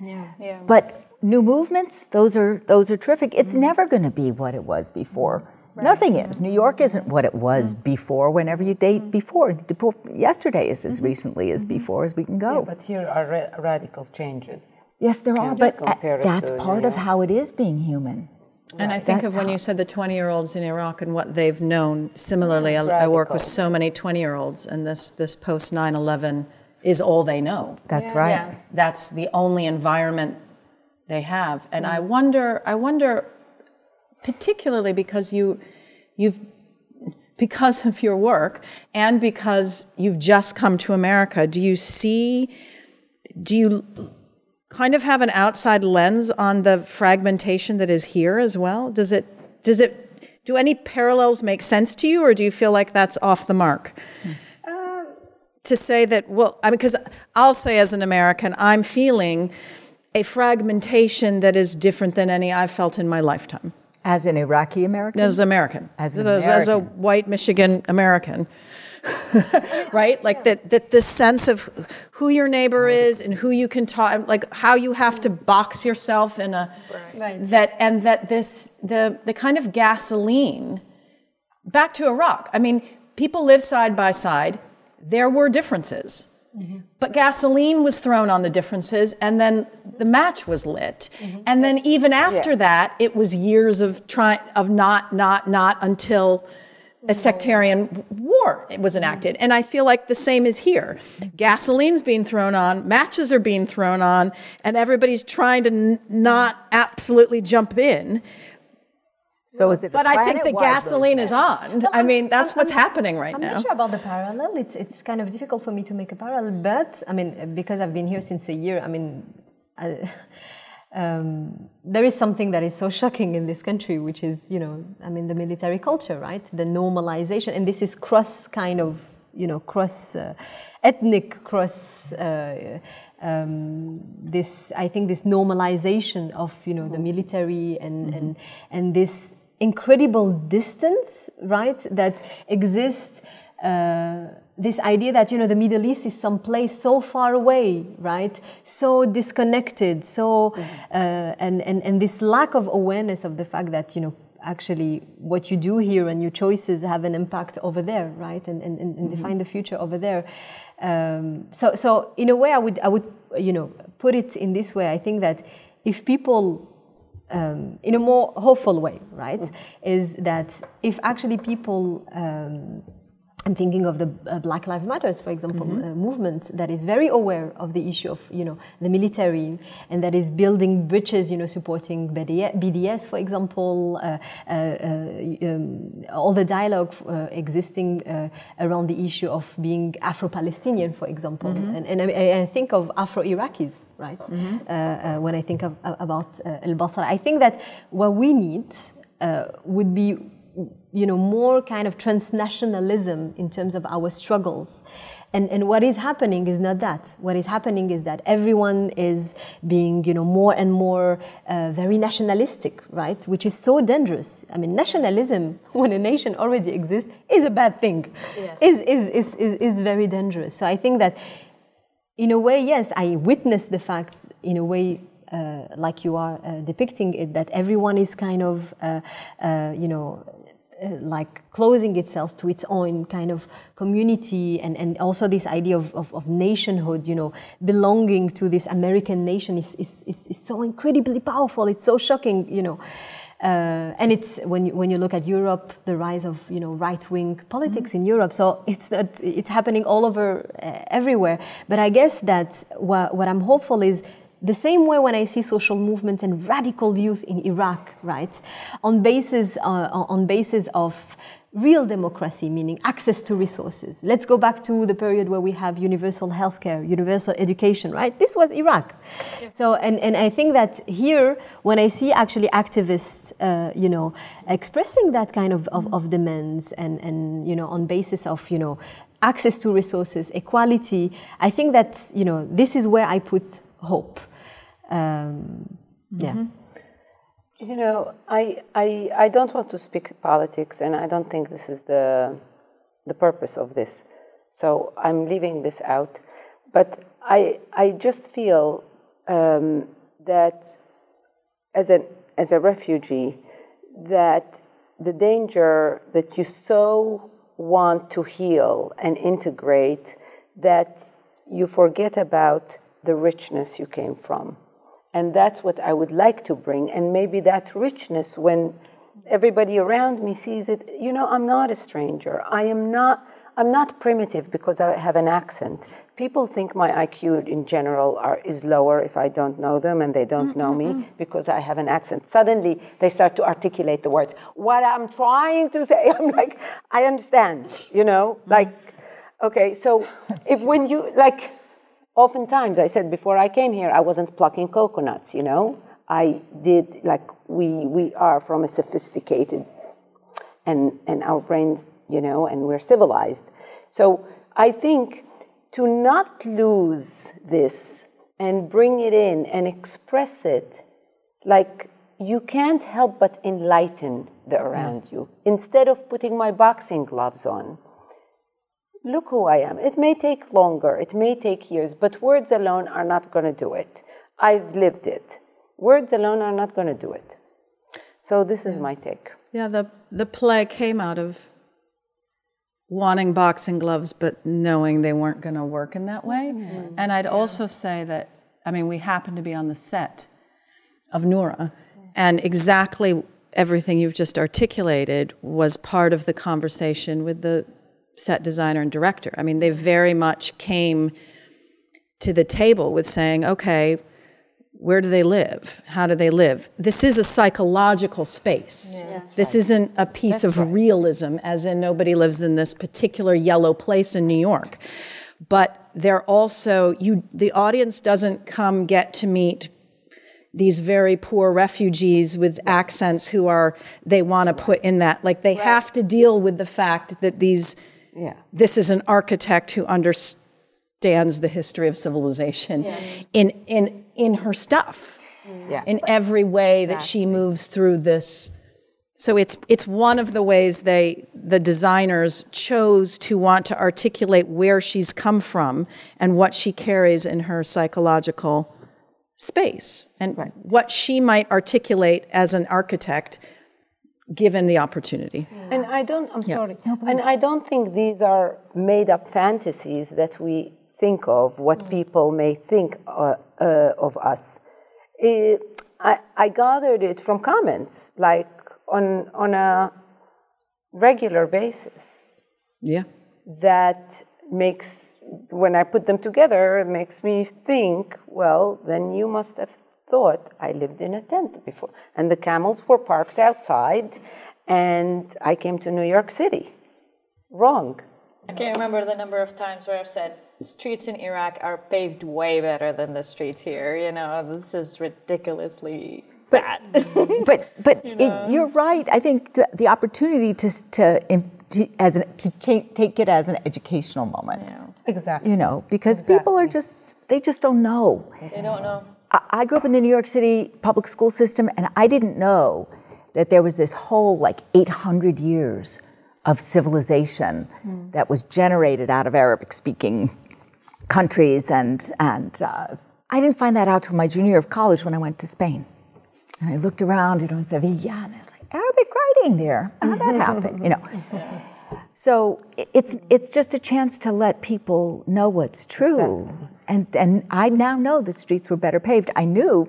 Yeah. But new movements, those are those are terrific. It's mm-hmm. never going to be what it was before. Nothing is. New York isn't what it was mm-hmm. before. Whenever you date mm-hmm. before, Depo- yesterday is as recently as before as we can go. But here are ra- radical changes. yes, there are, but compare that's part of how it is being human. And I think That's of when how- you said the 20 year olds in Iraq and what they've known. Similarly, I, I work with so many 20 year olds, and this, this post 9 11 is all they know. That's right. Yeah. That's the only environment they have. And I mm. wonder, I wonder, particularly because you, you've, because of your work and because you've just come to America, do you see, do you kind of have an outside lens on the fragmentation that is here as well? Does it, does it, do any parallels make sense to you, or do you feel like that's off the mark? Uh, to say that, well, I mean, because I'll say as an American, I'm feeling a fragmentation that is different than any I've felt in my lifetime. As an Iraqi American? As American. As an as, as a white Michigan American. right? Like that that this sense of who your neighbor is and who you can talk like how you have to mm-hmm. box yourself in a Right. that and that this the the kind of gasoline back to Iraq. I mean, people live side by side. There were differences. Mm-hmm. But gasoline was thrown on the differences, and then the match was lit. Mm-hmm. And then even after Yes. that, it was years of trying of not, not, not until a sectarian war was enacted. And I feel like the same is here. Gasoline's being thrown on, matches are being thrown on, and everybody's trying to n- not absolutely jump in. So is it? But I think the gasoline is roadmap? on. I mean, that's I'm- what's I'm- happening right now. I'm not sure about the parallel. It's it's kind of difficult for me to make a parallel, but I mean, because I've been here since a year, I mean, I, um, there is something that is so shocking in this country, which is you know, I mean, the military culture, right? The normalization, and this is cross kind of you know cross uh, ethnic cross. Uh, um, this I think this normalization of you know the military and and and this incredible distance, right, that exists. Uh, this idea that you know the Middle East is some place so far away, right, so disconnected, so uh, and and and this lack of awareness of the fact that you know actually what you do here and your choices have an impact over there, right, and and, and, and define the future over there. Um, so so in a way, I would I would you know put it in this way. I think that if people um, in a more hopeful way, right? Is that if actually people, um, I'm thinking of the uh, Black Lives Matters, for example, uh, movement that is very aware of the issue of you know the military and that is building bridges, you know, supporting BDS, for example, uh, uh, uh, um, all the dialogue uh, existing uh, around the issue of being Afro-Palestinian, for example, and, and I, I think of Afro-Iraqis, right? Uh, uh, when I think of, about uh, Al Basra, I think that what we need uh, would be, you know, more kind of transnationalism in terms of our struggles. And, and what is happening is not that. What is happening is that everyone is being, you know, more and more uh, very nationalistic, right? Which is so dangerous. I mean, nationalism, when a nation already exists, is a bad thing. yes. Is, is, is, is, is very dangerous. So I think that in a way, yes, I witnessed the fact, in a way, uh, like you are uh, depicting it, that everyone is kind of, uh, uh, you know, uh, like closing itself to its own kind of community and, and also this idea of, of, of nationhood, you know, belonging to this American nation is, is, is, is so incredibly powerful. It's so shocking, you know. Uh, and it's when you, when you look at Europe, the rise of you know right wing politics in Europe. So it's not, it's happening all over uh, everywhere. But I guess that what I'm hopeful is the same way when I see social movements and radical youth in Iraq, right, on basis uh, on basis of real democracy, meaning access to resources. Let's go back to the period where we have universal healthcare, universal education, right? This was Iraq. So, and, and I think that here, when I see actually activists, uh, you know, expressing that kind of, of, of demands and, and, you know, on basis of, you know, access to resources, equality, I think that, you know, this is where I put hope. Um, Yeah. You know, I, I, I don't want to speak politics, and I don't think this is the, the purpose of this. So I'm leaving this out. But I, I just feel um, that as, an, as a refugee, that the danger that you so want to heal and integrate that you forget about the richness you came from. And that's what I would like to bring. And maybe that richness, when everybody around me sees it, you know, I'm not a stranger. I am not. I'm not primitive because I have an accent. People think my IQ in general are, is lower if I don't know them and they don't know me because I have an accent. Suddenly they start to articulate the words. What I'm trying to say, I'm like, I understand, you know, mm. like, okay, so if when you, like, oftentimes I said before I came here, I wasn't plucking coconuts, you know. I did like we we are from a sophisticated and and our brains, you know, and we're civilized. So I think to not lose this and bring it in and express it like you can't help but enlighten the around you. Instead of putting my boxing gloves on, look who I am. It may take longer, it may take years, but words alone are not going to do it. I've lived it. Words alone are not going to do it. So this is my take. Yeah, the, the play came out of wanting boxing gloves, but knowing they weren't going to work in that way. Mm-hmm. And I'd also say that, I mean, we happened to be on the set of Noura, and exactly everything you've just articulated was part of the conversation with the set designer and director. I mean, they very much came to the table with saying, okay, where do they live? How do they live? This is a psychological space. This isn't a piece of realism, as in nobody lives in this particular yellow place in New York. But they're also, you, the audience doesn't come get to meet these very poor refugees with accents who are, they want to put in that, like they have to deal with the fact that these, Yeah. this is an architect who understands the history of civilization in, in, in her stuff, mm. Yeah. in every way that she moves through this. So it's, it's one of the ways they, the designers chose to want to articulate where she's come from and what she carries in her psychological space and what she might articulate as an architect given the opportunity. And I don't, I'm sorry. and I don't think these are made up fantasies that we think of, what people may think uh, uh, of us. It, I, I gathered it from comments, like on, on a regular basis, Yeah. that makes, when I put them together, it makes me think, well, then you must have thought I lived in a tent before. And the camels were parked outside, and I came to New York City. Wrong. I can't remember the number of times where I've said streets in Iraq are paved way better than the streets here. You know, this is ridiculously bad. but but it, you're right. I think the, the opportunity to to, to as an, to take, take it as an educational moment. Exactly. You know, because people are just they just don't know. they don't know. I, grew up in the New York City public school system, and I didn't know that there was this whole like 800 years of civilization that was generated out of Arabic-speaking countries, and and uh, I didn't find that out till my junior year of college when I went to Spain. And I looked around, you know, in Sevilla, and I was like, Arabic writing there. How did that happen? You know. So it's it's just a chance to let people know what's true. And and I now know the streets were better paved. I knew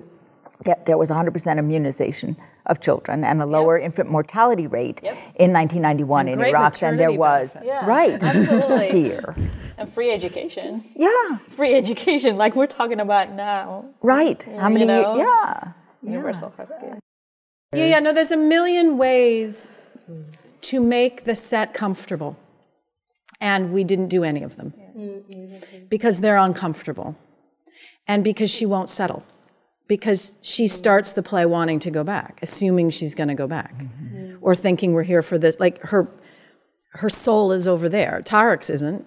that there was 100% immunization of children and a lower infant mortality rate in 1991 in Iraq than there was benefits. right Absolutely. here. And free education. Yeah, Free education, like we're talking about now. right. How you many? know? Yeah. Universal healthcare. Yeah, yeah, no, there's a million ways to make the set comfortable. And we didn't do any of them because they're uncomfortable and because she won't settle. Because she starts the play wanting to go back, assuming she's going to go back, mm-hmm. or thinking we're here for this. Like her, her soul is over there. Tarek's isn't.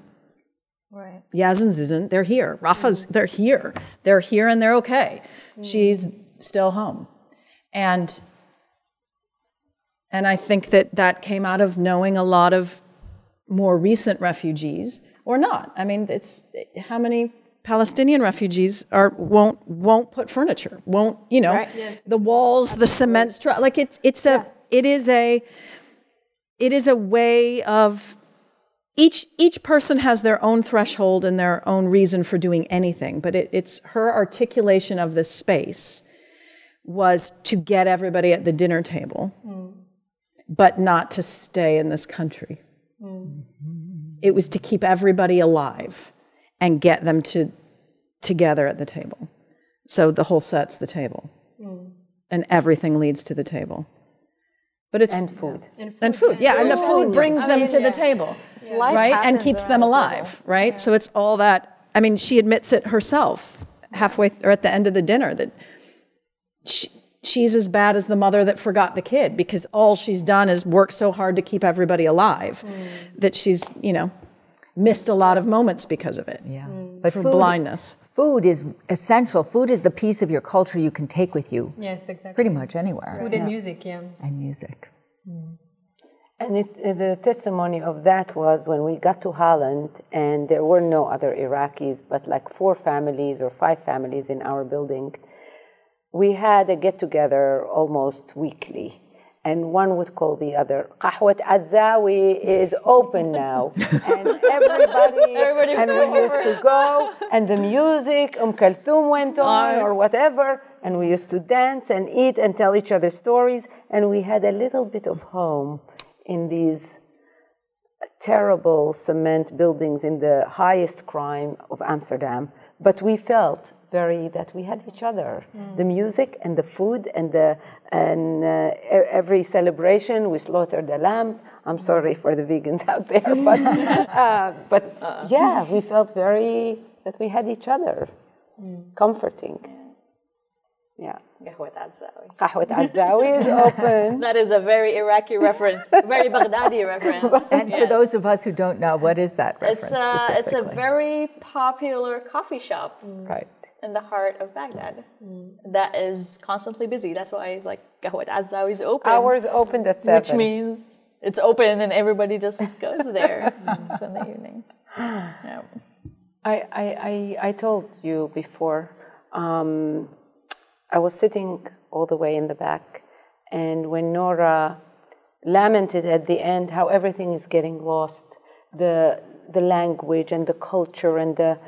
Right. Yazin's isn't. They're here. Rafa's, they're here. They're here and they're okay. She's still home. And and I think that that came out of knowing a lot of more recent refugees or not. I mean, it's how many Palestinian refugees are won't won't put furniture, won't, you know, Right. the walls, the cement stru- like it's it's a it is a it is a way of each each person has their own threshold and their own reason for doing anything but it, it's her articulation of this space was to get everybody at the dinner table hmm. But not to stay in this country. Mm-hmm. It was to keep everybody alive and get them to together at the table. So the whole set's the table. Mm. And everything leads to the table. But it's And food. and food, yeah, and the food brings them to the table, right, and keeps around them the alive, right. So it's all that. I mean, she admits it herself halfway th- or at the end of the dinner that she, she's as bad as the mother that forgot the kid because all she's done is work so hard to keep everybody alive hmm. that she's, you know, missed a lot of moments because of it. Yeah. Hmm. But for blindness. Food is essential. Food is the piece of your culture you can take with you Yes, exactly. pretty much anywhere. Food and music, yeah. And music. Hmm. And it, the testimony of that was when we got to Holland, and there were no other Iraqis, but like four families or five families in our building. We had a get together almost weekly, and one would call the other. Qahwat Azawi is open now, and everybody, and we used to go, and the music, Um Kulthum went on, or whatever, and we used to dance and eat and tell each other stories, and we had a little bit of home in these terrible cement buildings in the highest crime of Amsterdam. But we felt very that we had each other. The music and the food and the and uh, every celebration we slaughtered a lamb. I'm sorry for the vegans out there, but uh, but yeah, we felt very that we had each other, comforting. Yeah. Qahwat Azzawi. Qahwat Azawi is open. That is a very Iraqi reference, very Baghdadi reference. And for those of us who don't know, what is that reference it's a it's a very popular coffee shop right. in the heart of Baghdad that is constantly busy. That's why like Qahwat Azzawi is open, Hours opened at seven. which means it's open and everybody just goes there spend the evening. Yeah. I, I, I, I told you before, um, I was sitting all the way in the back, and when Noura lamented at the end how everything is getting lost, the, the language and the culture and the,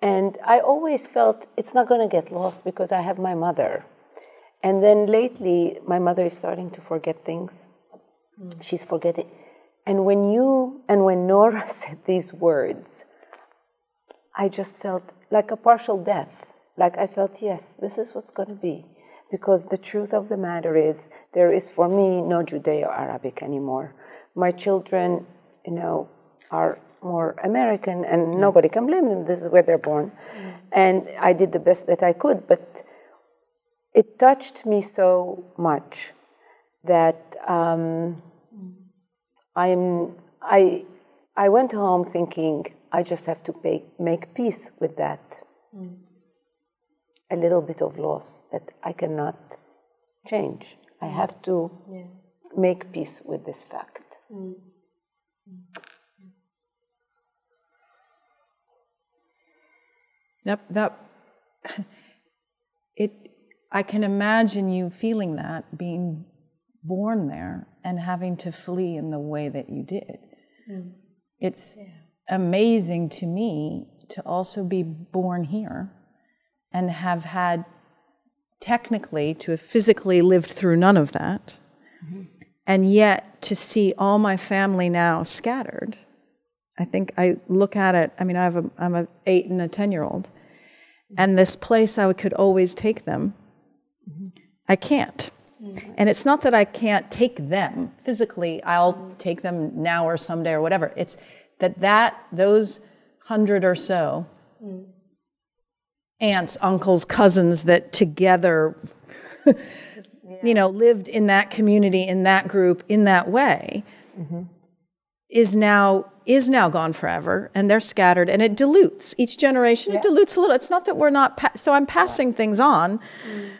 and I always felt it's not going to get lost because I have my mother. And then lately, my mother is starting to forget things. Mm. She's forgetting. And when you, and when Noura said these words, I just felt like a partial death. Like I felt, yes, this is what's going to be. Because the truth of the matter is, there is for me no Judeo Arabic anymore. My children, you know, are more American and mm. nobody can blame them. This is where they're born. Mm. And I did the best that I could, but it touched me so much that um, mm. I'm, I, I went home thinking I just have to pay, make peace with that. A little bit of loss that I cannot change. I mm. have to make peace with this fact. Mm. Mm. Yep, that it I can imagine you feeling that being born there and having to flee in the way that you did. It's amazing to me to also be born here and have had technically to have physically lived through none of that mm-hmm. and yet to see all my family now scattered I think I look at it. I mean, I have a I'm a eight and a ten year old, mm-hmm. and this place I could always take them. Mm-hmm. I can't, and it's not that I can't take them physically. I'll take them now or someday or whatever. It's that that those hundred or so mm. Aunts, uncles, cousins that together, you know, lived in that community, in that group, in that way mm-hmm. is now is now gone forever and they're scattered and it dilutes. Each generation it dilutes a little. It's not that we're not pa- so i'm passing things on mm,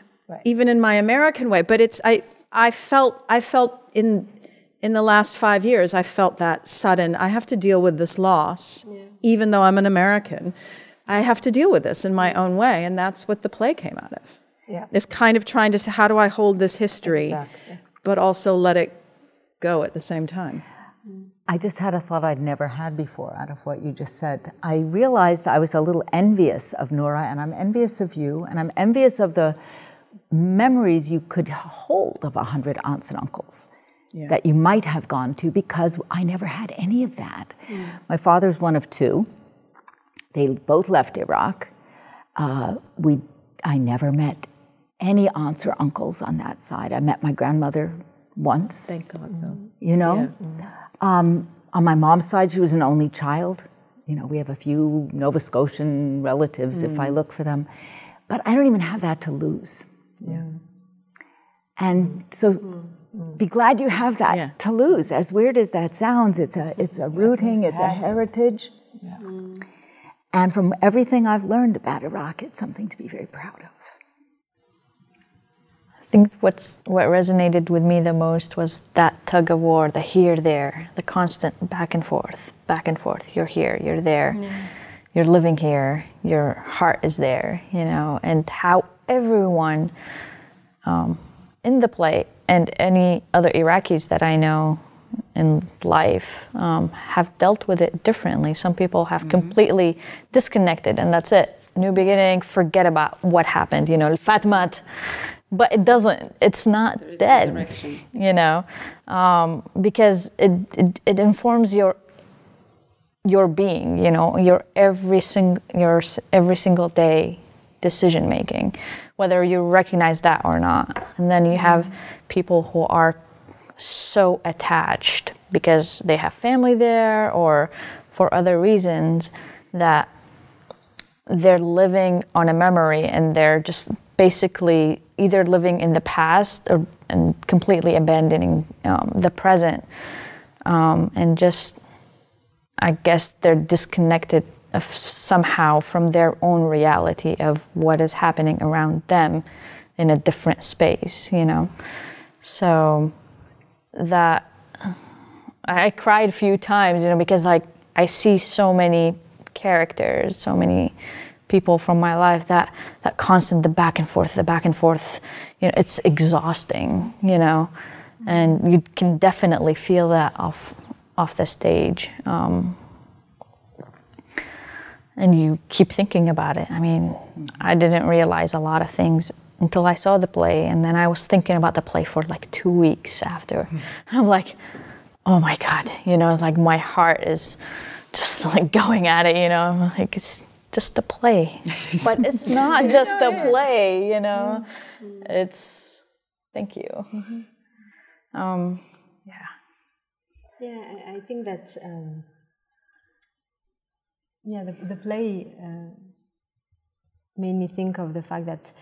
even in my american way but it's i i felt i felt in in the last five years i felt that sudden i have to deal with this loss even though i'm an american i have to deal with this in my own way and that's what the play came out of Yeah. it's kind of trying to say how do i hold this history but also let it go at the same time I just had a thought I'd never had before out of what you just said. I realized I was a little envious of Noura, and I'm envious of you, and I'm envious of the memories you could hold of a hundred aunts and uncles that you might have gone to because I never had any of that. Mm. My father's one of two. They both left Iraq. Uh, we, I never met any aunts or uncles on that side. I met my grandmother once. thank god though You know, um, on my mom's side, she was an only child. You know, we have a few Nova Scotian relatives if I look for them, but I don't even have that to lose. yeah And so, be glad you have that Yeah. to lose. As weird as that sounds, it's a it's a rooting, it's a heritage. And from everything I've learned about Iraq, it's something to be very proud of. I think what's what resonated with me the most was that tug of war, the here there, the constant back and forth, back and forth. You're here, you're there, you're living here, your heart is there, you know, and how everyone um, in the play and any other Iraqis that I know in life um, have dealt with it differently. Some people have completely disconnected, and that's it. New beginning, forget about what happened, you know, Fatmat. But it doesn't, it's not dead, you know, um, because it, it, it informs your your being, you know, your every sing, your every single day decision making, whether you recognize that or not. And then you have people who are so attached because they have family there or for other reasons that they're living on a memory and they're just basically either living in the past or and completely abandoning um, the present um, and just I guess they're disconnected of somehow from their own reality of what is happening around them in a different space, you know. So that I cried a few times, you know, because like I see so many characters, so many people from my life that that constant the back and forth, the back and forth, you know, it's exhausting, you know, and you can definitely feel that off off the stage. Um, and you keep thinking about it. I mean, I didn't realize a lot of things until I saw the play, and then I was thinking about the play for like two weeks after. And I'm like, oh my god, you know, it's like my heart is just like going at it, you know. I'm like it's just a play, but it's not just a play, you know. It's thank you. Um, yeah. Yeah, I, I think that um, yeah, the, the play uh, made me think of the fact that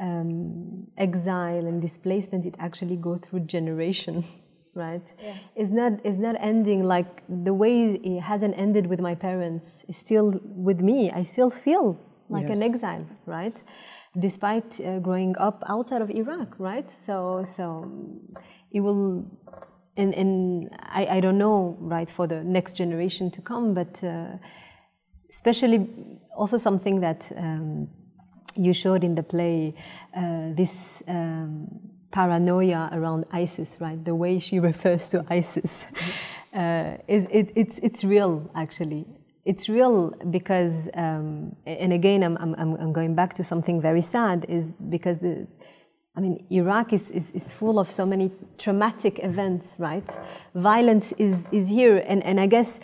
um, exile and displacement it actually go through generation, right? Yeah. It's not it's not ending like the way it hasn't ended with my parents. It's still with me. I still feel like an exile, right? Despite uh, growing up outside of Iraq, right? So so it will and, and I, I don't know right for the next generation to come but uh, especially also something that um, you showed in the play uh, this um, paranoia around isis right the way she refers to isis uh, is, it, it's, it's real actually it's real because um, and again I'm, I'm, I'm going back to something very sad is because the I mean, Iraq is, is, is full of so many traumatic events, right? Violence is, is here. And, and I guess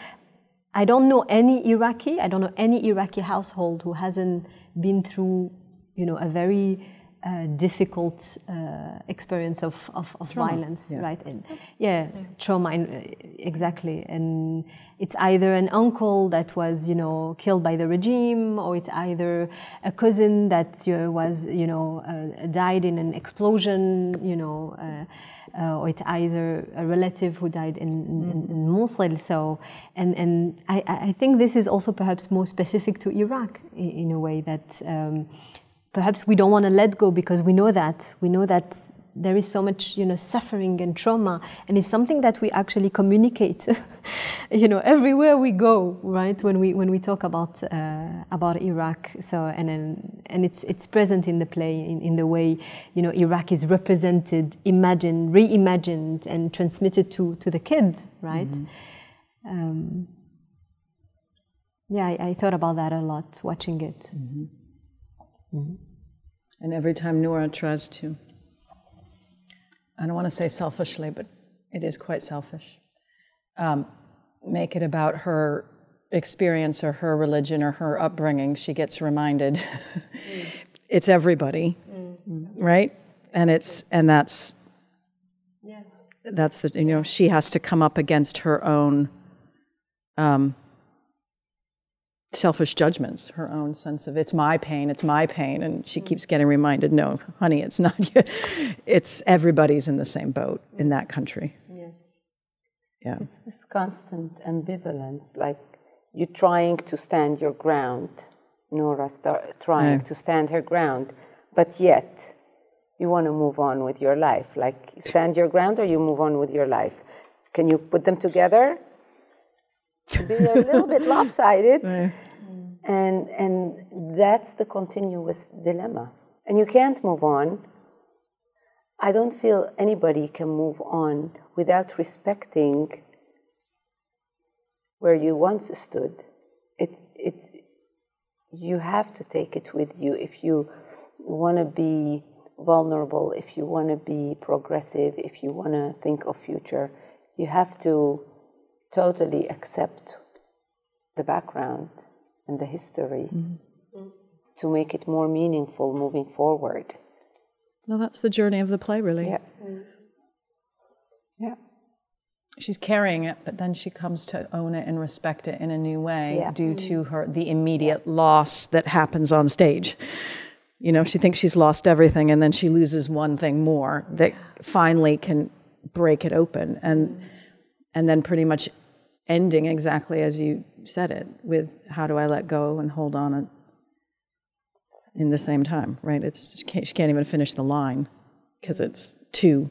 I don't know any Iraqi, I don't know any Iraqi household who hasn't been through, you know, a very uh, difficult uh, experience of, of, of violence, yeah. right? And yeah, trauma, in, exactly. And it's either an uncle that was, you know, killed by the regime, or it's either a cousin that uh, was, you know, uh, died in an explosion, you know, uh, or it's either a relative who died in, in, in Mosul. So, and, and I, I think this is also perhaps more specific to Iraq in, in a way that um, perhaps we don't want to let go because we know that we know that there is so much you know suffering and trauma and it's something that we actually communicate you know everywhere we go right when we when we talk about uh, about Iraq. So and then and it's it's present in the play in, in the way you know Iraq is represented imagined reimagined and transmitted to to the kid right? Um, yeah I, I thought about that a lot watching it And every time Noura tries to, I don't want to say selfishly, but it is quite selfish, um, make it about her experience or her religion or her upbringing, she gets reminded. It's everybody, right? And it's and that's that's the you know she has to come up against her own um, selfish judgments, her own sense of it's my pain, it's my pain, and she mm. keeps getting reminded, no, honey, it's not you. It's everybody's in the same boat in that country. Yes. Yeah. It's this constant ambivalence. Like you're trying to stand your ground. Noura start, trying Right. to stand her ground, but yet you want to move on with your life. Like you stand your ground or you move on with your life. Can you put them together? To be a little bit lopsided. And, and that's the continuous dilemma. And you can't move on. I don't feel anybody can move on without respecting where you once stood. It, it, you have to take it with you if you want to be vulnerable, if you want to be progressive, if you want to think of future. You have to totally accept the background and the history mm-hmm. to make it more meaningful moving forward. No, that's the journey of the play, really. Yeah. Yeah. She's carrying it, but then she comes to own it and respect it in a new way Yeah. due mm-hmm. to her the immediate loss that happens on stage. You know, she thinks she's lost everything, and then she loses one thing more that finally can break it open, and and then pretty much ending exactly as you said it with how do I let go and hold on in the same time, right? It's she can't, she can't even finish the line because it's too.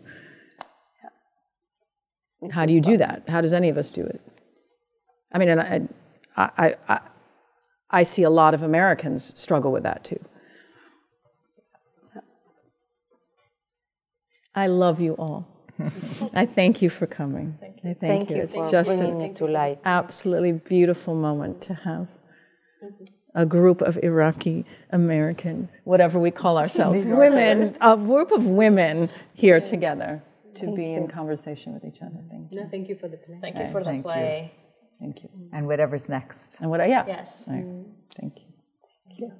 How do you do that? How does any of us do it? I mean, and I, I, I, I see a lot of Americans struggle with that too. I love you all. I thank you for coming. I thank, Thank you It's for just an it to light. absolutely beautiful moment to have mm-hmm. a group of Iraqi American, whatever we call ourselves, women, a group of women here together to be in conversation with each other. Thank you. No, thank you for the play. Thank you for the Thank you. play. Thank you. And whatever's next. And what? Yeah. Yes. Right. Thank you. Thank you.